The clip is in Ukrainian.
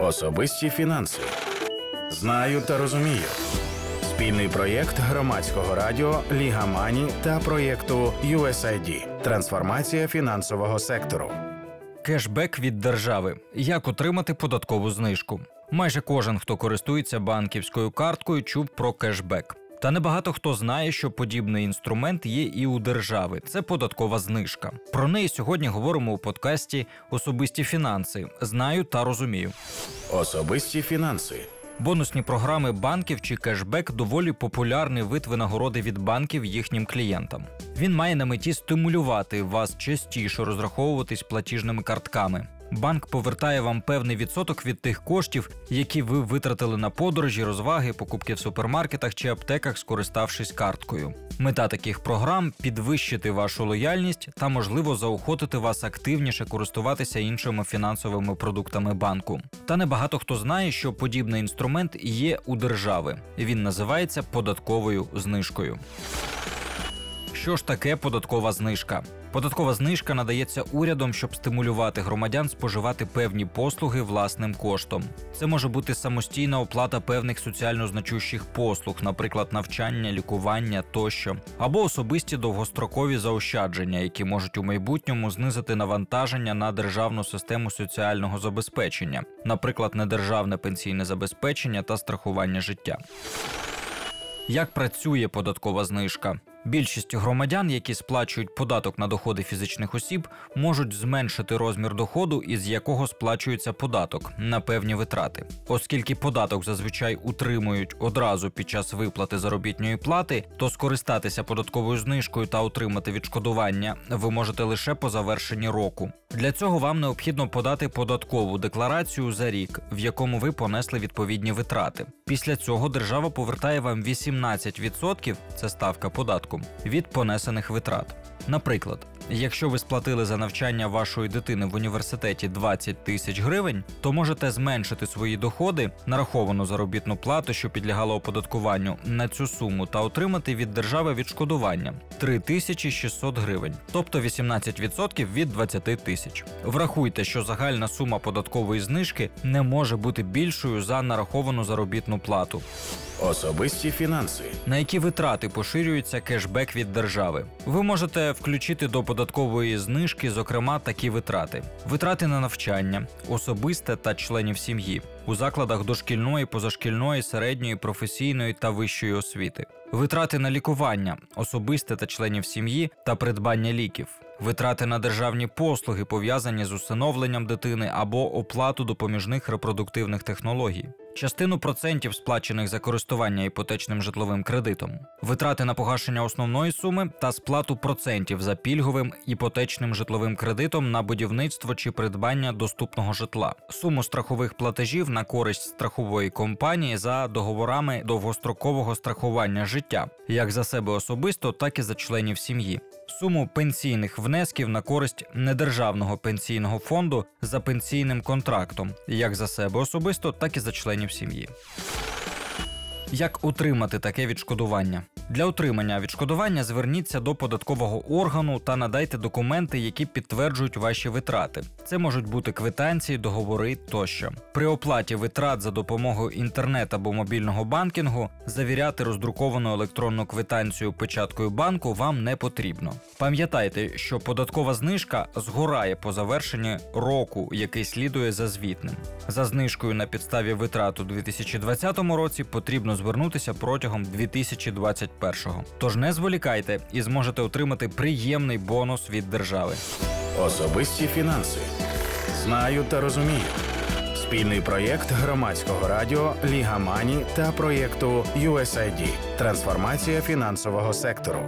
Особисті фінанси. Знаю та розумію. Спільний проєкт громадського радіо Ліга Мані та проєкту USAID. Трансформація фінансового сектору. Кешбек від держави. Як отримати податкову знижку? Майже кожен, хто користується банківською карткою, чув про кешбек. Та небагато хто знає, що подібний інструмент є і у держави. Це податкова знижка. Про неї сьогодні говоримо у подкасті Особисті фінанси. Знаю та розумію. Особисті фінанси. Бонусні програми банків чи кешбек доволі популярний вид винагороди від банків їхнім клієнтам. Він має на меті стимулювати вас частіше розраховуватись платіжними картками. Банк повертає вам певний відсоток від тих коштів, які ви витратили на подорожі, розваги, покупки в супермаркетах чи аптеках, скориставшись карткою. Мета таких програм підвищити вашу лояльність та, можливо, заохотити вас активніше користуватися іншими фінансовими продуктами банку. Та небагато хто знає, що подібний інструмент є у держави. Він називається податковою знижкою. Що ж таке податкова знижка? Податкова знижка надається урядом, щоб стимулювати громадян споживати певні послуги власним коштом. Це може бути самостійна оплата певних соціально значущих послуг, наприклад, навчання, лікування тощо, або особисті довгострокові заощадження, які можуть у майбутньому знизити навантаження на державну систему соціального забезпечення, наприклад, недержавне пенсійне забезпечення та страхування життя. Як працює податкова знижка? Більшість громадян, які сплачують податок на доходи фізичних осіб, можуть зменшити розмір доходу, із якого сплачується податок на певні витрати, оскільки податок зазвичай утримують одразу під час виплати заробітної плати, то скористатися податковою знижкою та отримати відшкодування ви можете лише по завершенні року. Для цього вам необхідно подати податкову декларацію за рік, в якому ви понесли відповідні витрати. Після цього держава повертає вам 18% – це ставка податку від понесених витрат. Наприклад, якщо ви сплатили за навчання вашої дитини в університеті 20 тисяч гривень, то можете зменшити свої доходи, нараховану заробітну плату, що підлягала оподаткуванню, на цю суму та отримати від держави відшкодування 3600 гривень, тобто 18% від 20 тисяч. Врахуйте, що загальна сума податкової знижки не може бути більшою за нараховану заробітну плату. Особисті фінанси. На які витрати поширюється кешбек від держави? Ви можете включити до податкової знижки, зокрема, такі витрати: витрати на навчання, особисте та членів сім'ї у закладах дошкільної, позашкільної, середньої, професійної та вищої освіти, витрати на лікування, особисте та членів сім'ї та придбання ліків. Витрати на державні послуги пов'язані з усиновленням дитини або оплату допоміжних репродуктивних технологій, частину процентів, сплачених за користування іпотечним житловим кредитом, витрати на погашення основної суми та сплату процентів за пільговим іпотечним житловим кредитом на будівництво чи придбання доступного житла, суму страхових платежів на користь страхової компанії за договорами довгострокового страхування життя, як за себе особисто, так і за членів сім'ї. Суму пенсійних внесків на користь недержавного пенсійного фонду за пенсійним контрактом, як за себе особисто, так і за членів сім'ї. Як отримати таке відшкодування? Для отримання відшкодування зверніться до податкового органу та надайте документи, які підтверджують ваші витрати. Це можуть бути квитанції, договори тощо. При оплаті витрат за допомогою інтернет або мобільного банкінгу завіряти роздруковану електронну квитанцію печаткою банку вам не потрібно. Пам'ятайте, що податкова знижка згорає по завершенні року, який слідує за звітним. За знижкою на підставі витрат у 2020 році потрібно звернутися протягом 2021-го. Тож не зволікайте і зможете отримати приємний бонус від держави. Особисті фінанси. Знаю та розумію. Спільний проєкт громадського радіо Ліга Мані та проєкту USAID. Трансформація фінансового сектору.